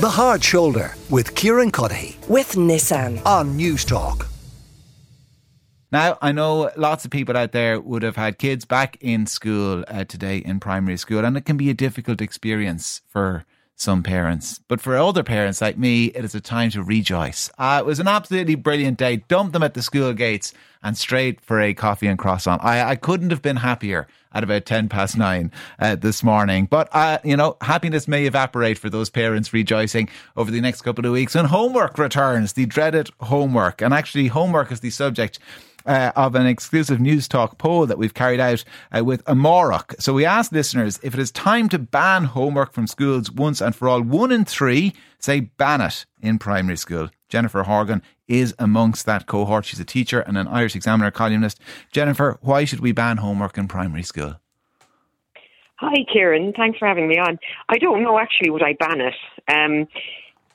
The Hard Shoulder with Kieran Cuddihy with Nissan. on News Talk. Now, I know lots of people out there would have had kids back in school uh, today in primary school, and it can be a difficult experience for some parents. But for older parents like me, it is a time to rejoice. Uh, it was an absolutely brilliant day. Dumped them at the school gates and straight for a coffee and croissant. I, I couldn't have been happier at about 10 past nine uh, this morning. But, uh, you know, happiness may evaporate for those parents rejoicing over the next couple of weeks when homework returns, the dreaded homework. And actually, homework is the subject uh, of an exclusive News Talk poll that we've carried out uh, with Amárach. So we asked listeners if it is time to ban homework from schools once and for all. One in three say ban it in primary school. Jennifer Horgan is amongst that cohort. She's a teacher and an Irish Examiner columnist. Jennifer, why should we ban homework in primary school? Hi, Kieran. Thanks for having me on. I don't know actually would I ban it. Um,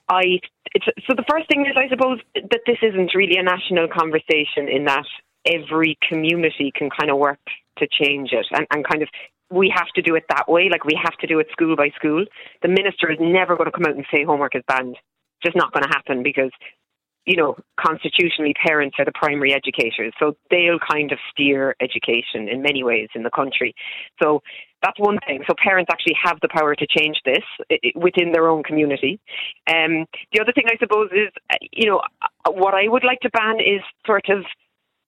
I it's, so the first thing is I suppose that this isn't really a national conversation in that every community can kind of work to change it and, and kind of we have to do it that way. Like we have to do it school by school. The minister is never going to come out and say homework is banned. Just not going to happen because you know, constitutionally, parents are the primary educators, so they'll kind of steer education in many ways in the country. So that's one thing. So parents actually have the power to change this within their own community. Um, the other thing, I suppose, is uh, you know what I would like to ban is sort of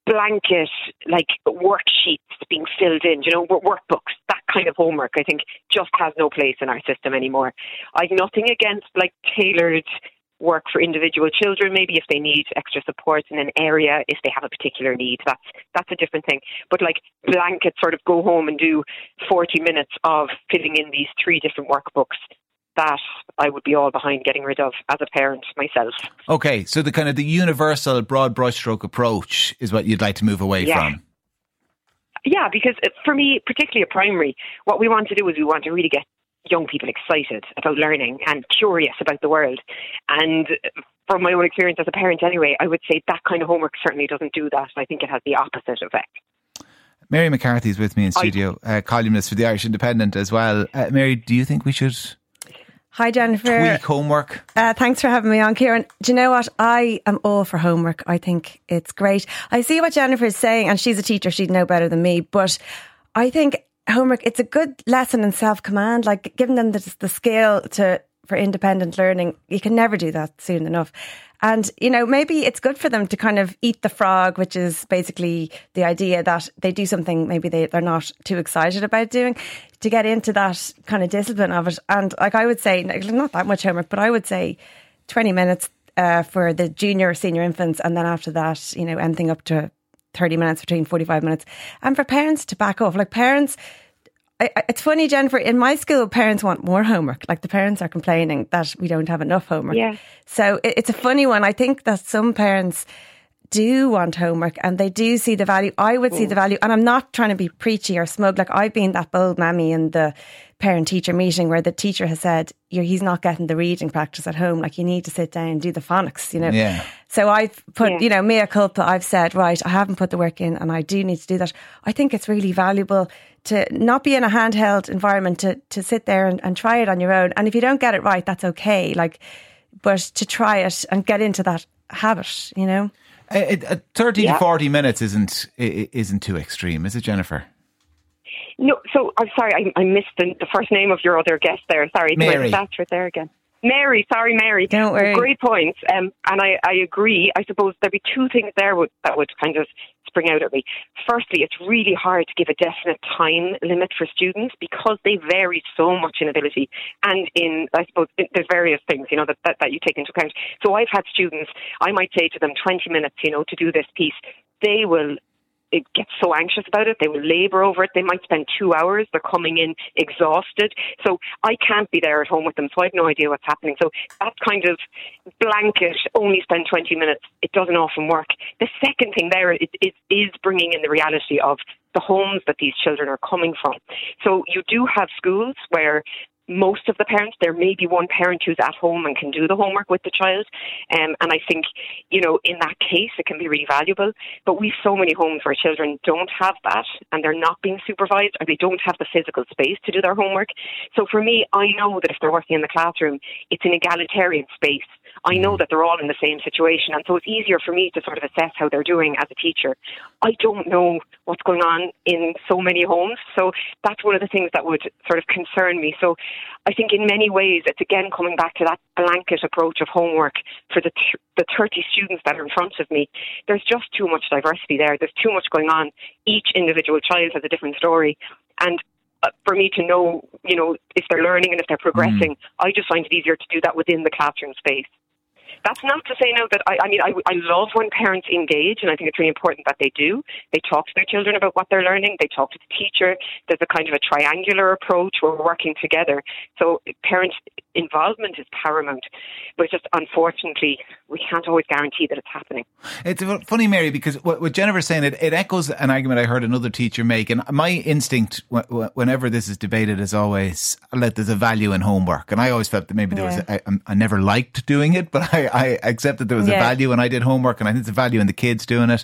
blanket like worksheets being filled in, you know, workbooks, that kind of homework. I think just has no place in our system anymore. I've nothing against like tailored work for individual children, maybe if they need extra support in an area, if they have a particular need. That's that's a different thing. But like blanket sort of go home and do forty minutes of filling in these three different workbooks. That I would be all behind getting rid of as a parent myself. Okay, so the kind of the universal broad brushstroke approach is what you'd like to move away Yeah. from. Yeah, because uh, for me, particularly at primary, what we want to do is we want to really get young people excited about learning and curious about the world. And from my own experience as a parent, anyway, I would say that kind of homework certainly doesn't do that. I think it has the opposite effect. Mary McCarthy is with me in studio, uh, columnist for the Irish Independent as well. Uh, Mary, do you think we should Hi, Jennifer. tweak homework? Uh, thanks for having me on, Kieran. Do you know what? I am all for homework. I think it's great. I see what Jennifer is saying, and she's a teacher. She'd know better than me. But I think homework, it's a good lesson in self command, like giving them the, the skill to for independent learning. You can never do that soon enough. And, you know, maybe it's good for them to kind of eat the frog, which is basically the idea that they do something maybe they, they're not too excited about doing, to get into that kind of discipline of it. And like I would say, not that much homework, but I would say 20 minutes uh, for the junior, or senior infants. And then after that, you know, anything up to 30 minutes, between 45 minutes. And for parents to back off, like parents, I, I- it's funny, Jennifer. In my school, parents want more homework. Like the parents are complaining that we don't have enough homework. Yeah. So it, it's a funny one. I think that some parents do want homework and they do see the value. I would see the value, and I'm not trying to be preachy or smug. Like I've been that bold mammy in the parent teacher meeting where the teacher has said, You're, "He's not getting the reading practice at home. Like you need to sit down and do the phonics." You know. Yeah. So I've put, Yeah. you know, mea culpa. I've said, right, I haven't put the work in, and I do need to do that. I think it's really valuable to not be in a handheld environment to to sit there and, and try it on your own. And if you don't get it right, that's okay. Like, but to try it and get into that habit, you know. Uh, uh, 30 Yeah. to 40 minutes isn't i- i- isn't too extreme, is it, Jennifer? No, so I'm sorry, I, I missed the, the first name of your other guest there. Sorry, Mary. With there again? Mary, sorry, Mary. Don't worry. Great points, um, and I, I agree. I suppose there'd be two things there would, that would kind of spring out at me. Firstly, it's really hard to give a definite time limit for students because they vary so much in ability and in, I suppose, in- there's various things, you know, that, that, that you take into account. So I've had students, I might say to them 20 minutes, you know, to do this piece. They will it gets so anxious about it. They will labour over it. They might spend two hours. They're coming in exhausted. So I can't be there at home with them. So I have no idea what's happening. So that kind of blanket, only spend 20 minutes, it doesn't often work. The second thing there is, is, is bringing in the reality of the homes that these children are coming from. So you do have schools where most of the parents. There may be one parent who's at home and can do the homework with the child. Um, and I think, you know, in that case, it can be really valuable. But we've so many homes where children don't have that and they're not being supervised or they don't have the physical space to do their homework. So for me, I know that if they're working in the classroom, it's an egalitarian space. I know mm. that they're all in the same situation, and so it's easier for me to sort of assess how they're doing as a teacher. I don't know what's going on in so many homes, so that's one of the things that would sort of concern me. So I think in many ways it's again coming back to that blanket approach of homework for the the 30 students that are in front of me. There's just too much diversity there. There's too much going on. Each individual child has a different story, and uh, for me to know, you know, if they're learning and if they're progressing, mm. I just find it easier to do that within the classroom space. That's not to say no that I, I mean I, I love when parents engage, and I think it's really important that they do. They talk to their children about what they're learning. They talk to the teacher. There's a kind of a triangular approach where we're working together. So parent involvement is paramount, but just unfortunately we can't always guarantee that it's happening. It's funny, Mary, because what, what Jennifer's saying it, it echoes an argument I heard another teacher make, and my instinct whenever this is debated is always that there's a value in homework, and I always felt that maybe there yeah. was a, I, I never liked doing it, but I I, accepted there was yeah. a value and I did homework and I think a value in the kids doing it.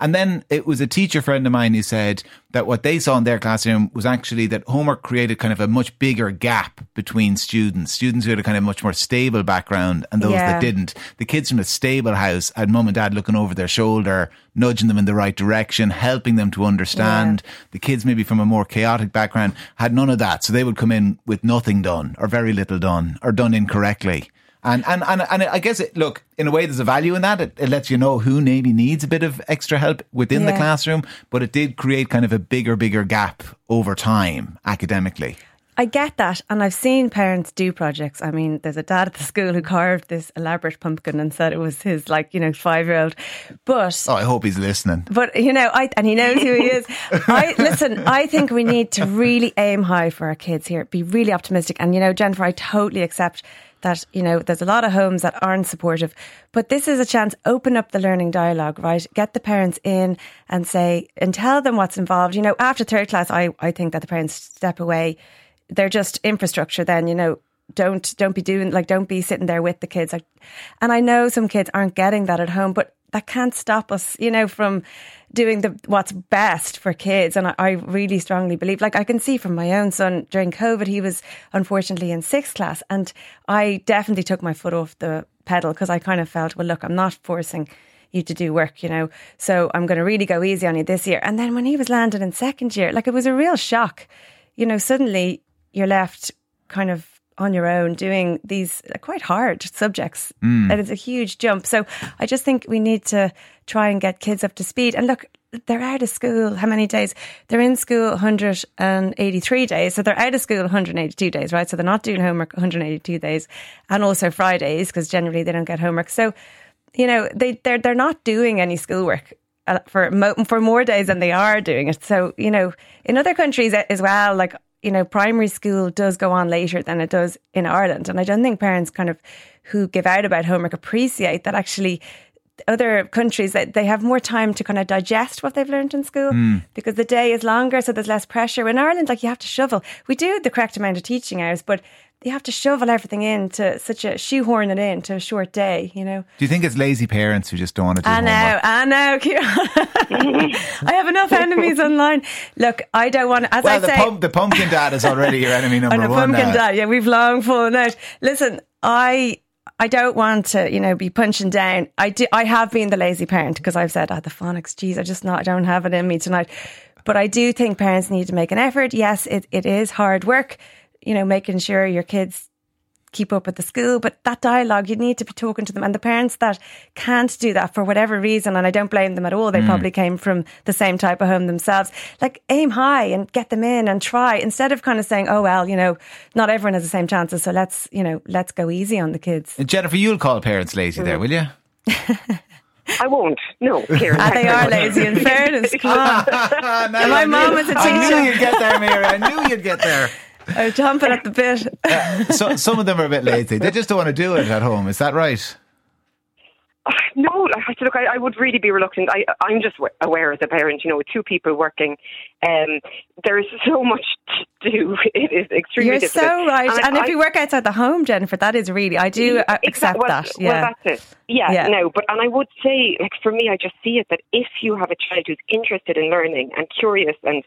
And then it was a teacher friend of mine who said that what they saw in their classroom was actually that homework created kind of a much bigger gap between students. Students who had a kind of much more stable background and those yeah. that didn't. The kids from a stable house had mum and dad looking over their shoulder, nudging them in the right direction, helping them to understand. Yeah. The kids maybe from a more chaotic background had none of that. So they would come in with nothing done or very little done or done incorrectly. And, and, and, and I guess, it, look, in a way, there's a value in that. It, it lets you know who maybe needs a bit of extra help within yeah. the classroom, but it did create kind of a bigger, bigger gap over time academically. I get that, and I've seen parents do projects. I mean, there's a dad at the school who carved this elaborate pumpkin and said it was his, like you know, five year old. But oh, I hope he's listening. But you know, I and he knows who he is. I listen. I think we need to really aim high for our kids here. Be really optimistic, and you know, Jennifer, I totally accept that, you know, there's a lot of homes that aren't supportive. But this is a chance, open up the learning dialogue, right? Get the parents in and say, and tell them what's involved. You know, after third class, I, I think that the parents step away. They're just infrastructure then, you know, don't don't be doing like don't be sitting there with the kids like and I know some kids aren't getting that at home but that can't stop us you know from doing the what's best for kids. And I, I, really strongly believe, like I can see from my own son during COVID, he was unfortunately in sixth class, and I definitely took my foot off the pedal because I kind of felt, well, look, I'm not forcing you to do work, you know. So I'm going to really go easy on you this year. And then when he was landed in second year, like it was a real shock. You know, suddenly you're left kind of on your own doing these quite hard subjects. Mm. And it's a huge jump. So I just think we need to try and get kids up to speed. And look, they're out of school. How many days? They're in school 183 days. So they're out of school 182 days, right? So they're not doing homework 182 days and also Fridays because generally they don't get homework. So, you know, they, they're, they're not doing any schoolwork uh, for mo- for more days than they are doing it. So, you know, in other countries as well, like you know, primary school does go on later than it does in Ireland. And I don't think parents kind of who give out about homework appreciate that actually other countries that they have more time to kind of digest what they've learned in school mm. because the day is longer so there's less pressure in ireland like you have to shovel we do the correct amount of teaching hours but you have to shovel everything into such a shoehorn it in to a short day, you know. Do you think it's lazy parents who just don't want to do I know, homework? I know, I have enough enemies online. Look, I don't want to, as well, I the say. Pump, the pumpkin dad is already your enemy number one. The pumpkin now. dad, yeah, we've long fallen out. Listen, I I don't want to, you know, be punching down. I do. I have been the lazy parent because I've said, "Ah, oh, the phonics, geez, I just not, I don't have it in me tonight." But I do think parents need to make an effort. Yes, it, it is hard work, you know, making sure your kids keep up with the school. But that dialogue, you need to be talking to them. And the parents that can't do that for whatever reason, and I don't blame them at all, they mm. probably came from the same type of home themselves, like aim high and get them in and try instead of kind of saying, oh, well, you know, not everyone has the same chances. So let's, you know, let's go easy on the kids. And Jennifer, you'll call parents lazy mm. there, will you? I won't. No, Kieran. Ah, they are lazy. In fairness, come on. my mom was a teacher. I knew you'd get there, Mary. I knew you'd get there. I'm jumping at the bit. uh, so, some of them are a bit lazy. They just don't want to do it at home. Is that right? Uh, no, I said, look, I, I would really be reluctant. I, I'm just aware as a parent, you know, with two people working, um, there's so much to do. It is extremely You're difficult. so right. And, And, I, if you work outside the home, Jennifer, that is really, I do uh, Exactly. accept well, that. Well, that's it. Yeah, Yeah. no, but and I would say, like for me, I just see it that if you have a child who's interested in learning and curious, and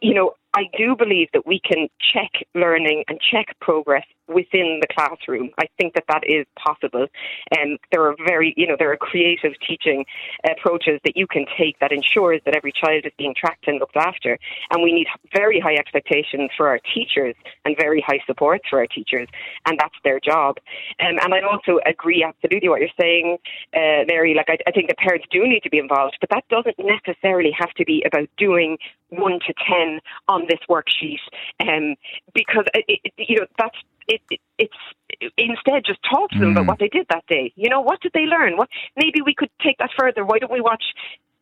you know, I do believe that we can check learning and check progress within the classroom. I think that that is possible, and there are very, you know, there are creative teaching approaches that you can take that ensures that every child is being tracked and looked after. And we need very high expectations for our teachers and very high support for our teachers, and that's their job. Um, and I also agree absolutely what you're saying, uh, Mary. Like I, I think the parents do need to be involved, but that doesn't necessarily have to be about doing one to ten on this worksheet, um, because it, it, you know that's it, it, it's instead just talk to them about what they did that day. You know, what did they learn? What maybe we could take that further. Why don't we watch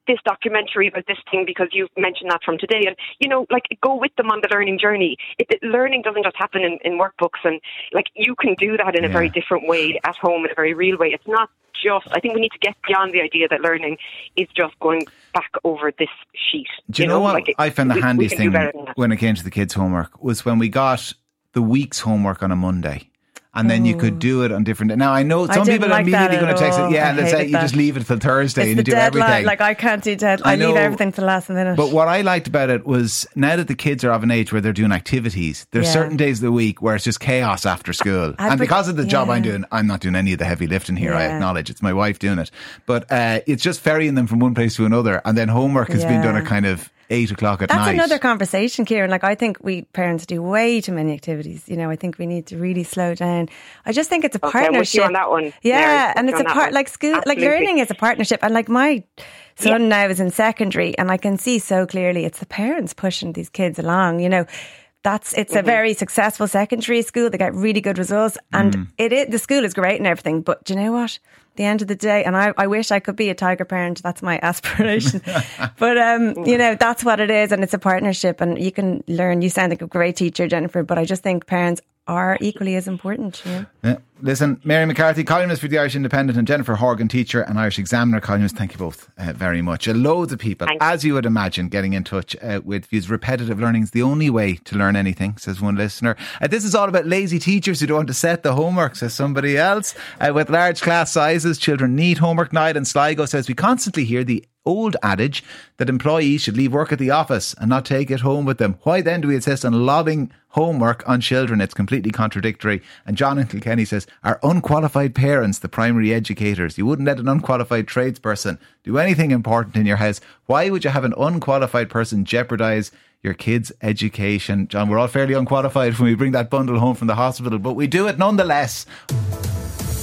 this documentary about this thing because you've mentioned that from today. And you know like go with them on the learning journey. It, it- learning doesn't just happen in, in workbooks and like you can do that in a very different way at home in a very real way. It's not just i think we need to get beyond the idea that learning is just going back over this sheet. Do you, know, what like it- I found the we- handiest thing better than that. when it came to the kids' homework was when we got the week's homework on a Monday. And then you could do it on different. Now I know some didn't people are like that immediately going to text it, yeah, I and they say you that. just leave it till Thursday It's and you do deadline. everything. Like I can't do dead. I I, leave everything to the last minute. But what I liked about it was now that the kids are of an age where they're doing activities, there's Yeah. certain days of the week where it's just chaos after school. I and because of the job I'm doing, I'm not doing any of the heavy lifting here, I acknowledge. It's my wife doing it. But uh, it's just ferrying them from one place to another. And then homework has been done a kind of eight o'clock at That's night. That's another conversation, Kieran. Like I think we parents do way too many activities. You know, I think we need to really slow down. I just think it's a Okay, I'm with you partnership. on that one, Yeah, Mary. and it's a part one. like school, like learning is a partnership. And like my son now is in secondary, and I can see so clearly it's the parents pushing these kids along. You know. That's it's Mm-hmm. a very successful secondary school. They get really good results, and it is, the school is great and everything. But do you know what? The end of the day, and I, I wish I could be a tiger parent. That's my aspiration. but um, you know, that's what it is, and it's a partnership, and you can learn. You sound like a great teacher, Jennifer, but I just think parents are equally as important. You know? Yeah. Listen, Mary McCarthy, columnist for the Irish Independent, and Jennifer Horgan, teacher and Irish Examiner columnist. Thank you both uh, very much. Uh, loads of people, Thanks. as you would imagine, getting in touch uh, with views. Repetitive learning is the only way to learn anything, says one listener. Uh, this is all about lazy teachers who don't want to set the homework, says somebody else. Uh, with large class sizes, children need homework night. And Sligo says we constantly hear the old adage that employees should leave work at the office and not take it home with them. Why then do we insist on lobbing homework on children? It's completely contradictory. And John and Kilkenny says, Are unqualified parents the primary educators? You wouldn't let an unqualified tradesperson do anything important in your house. Why would you have an unqualified person jeopardise your kids' education? John, we're all fairly unqualified when we bring that bundle home from the hospital, but we do it nonetheless.